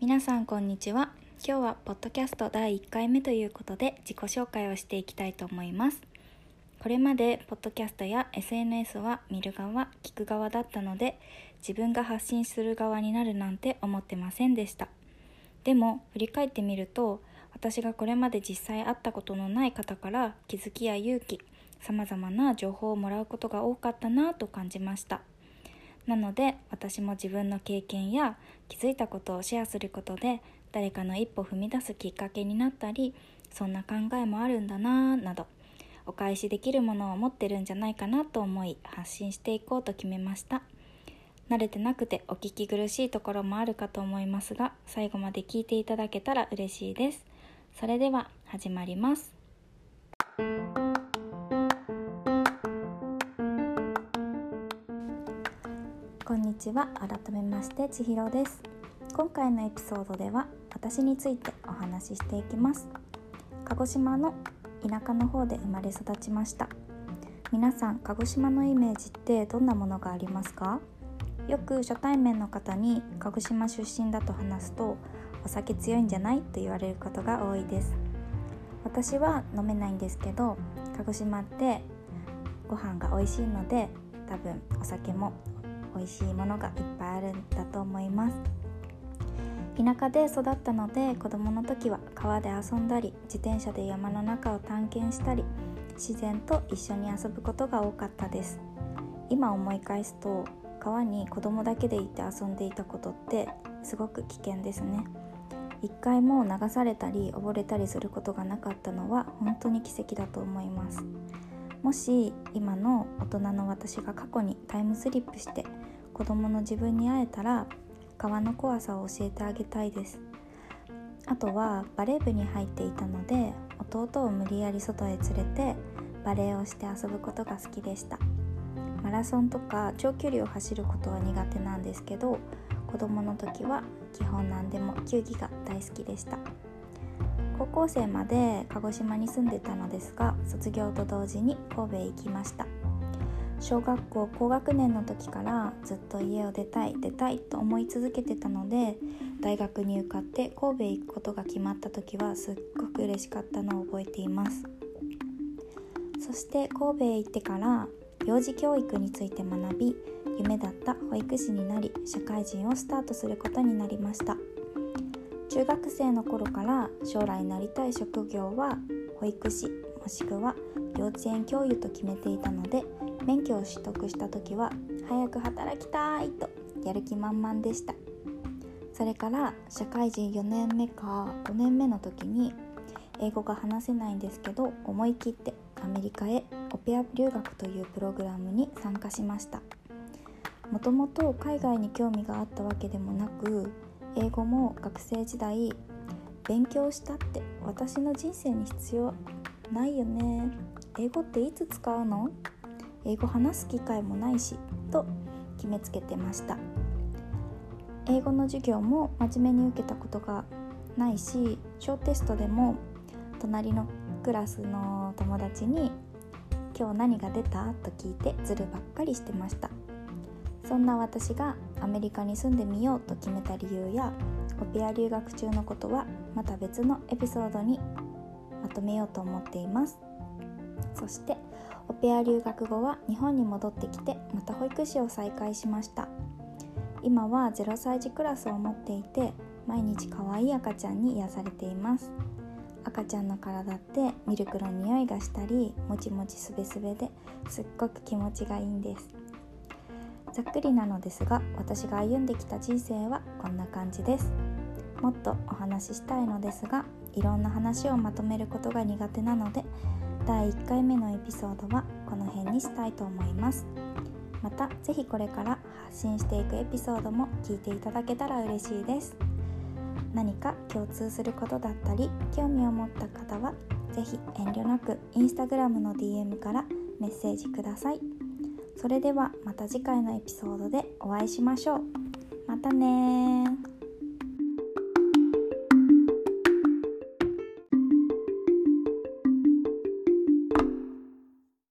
皆さんこんにちは。今日はポッドキャスト第1回目ということで自己紹介をしていきたいと思います。これまでポッドキャストや SNS は見る側聞く側だったので自分が発信する側になるなんて思ってませんでした。でも振り返ってみると私がこれまで実際会ったことのない方から気づきや勇気さまざまな情報をもらうことが多かったなと感じました。なので私も自分の経験や気づいたことをシェアすることで誰かの一歩踏み出すきっかけになったりそんな考えもあるんだなぁなどお返しできるものを持ってるんじゃないかなと思い発信していこうと決めました。慣れてなくてお聞き苦しいところもあるかと思いますが最後まで聞いていただけたら嬉しいです。それでは始まります。こんにちは。改めまして千尋です。今回のエピソードでは私についてお話ししていきます。鹿児島の田舎の方で生まれ育ちました。皆さん鹿児島のイメージってどんなものがありますか？よく初対面の方に鹿児島出身だと話すとお酒強いんじゃない？と言われることが多いです。私は飲めないんですけど鹿児島ってご飯が美味しいので多分お酒も美味しいものがいっぱいあるんだと思います。田舎で育ったので子供の時は川で遊んだり自転車で山の中を探検したり自然と一緒に遊ぶことが多かったです。今思い返すと川に子供だけで行って遊んでいたことってすごく危険ですね。一回も流されたり溺れたりすることがなかったのは本当に奇跡だと思います。もし今の大人の私が過去にタイムスリップして子供の自分に会えたら川の怖さを教えてあげたいです。あとはバレー部に入っていたので弟を無理やり外へ連れてバレエをして遊ぶことが好きでした。マラソンとか長距離を走ることは苦手なんですけど子供の時は基本何でも球技が大好きでした。高校生まで鹿児島に住んでたのですが卒業と同時に神戸へ行きました。小学校高学年の時からずっと家を出たい出たいと思い続けてたので大学に受かって神戸へ行くことが決まった時はすっごく嬉しかったのを覚えています。そして神戸へ行ってから幼児教育について学び夢だった保育士になり社会人をスタートすることになりました。中学生の頃から将来なりたい職業は保育士もしくは幼稚園教諭と決めていたのでを取得した時は早く働きたいとやる気満々でした。それから社会人4年目か5年目の時に英語が話せないんですけど思い切ってアメリカへオペア留学というプログラムに参加しました。もともと海外に興味があったわけでもなく英語も学生時代勉強したって私の人生に必要ないよね。英語っていつ使うの？英語話す機会もないしと決めつけてました。英語の授業も真面目に受けたことがないし小テストでも隣のクラスの友達に「今日何が出た?」と聞いてズルばっかりしてました。そんな私がアメリカに住んでみようと決めた理由やオペア留学中のことはまた別のエピソードにまとめようと思っています。そしてオペア留学後は日本に戻ってきてまた保育士を再開しました。今は0歳児クラスを持っていて毎日可愛い赤ちゃんに癒されています。赤ちゃんの体ってミルクの匂いがしたりもちもちすべすべですっごく気持ちがいいんです。ざっくりなのですが私が歩んできた人生はこんな感じです。もっとお話ししたいのですがいろんな話をまとめることが苦手なので第1回目のエピソードはこの辺にしたいと思います。また是非これから発信していくエピソードも聞いていただけたら嬉しいです。何か共通することだったり興味を持った方は是非遠慮なくインスタグラムの DM からメッセージください。それではまた次回のエピソードでお会いしましょう。またね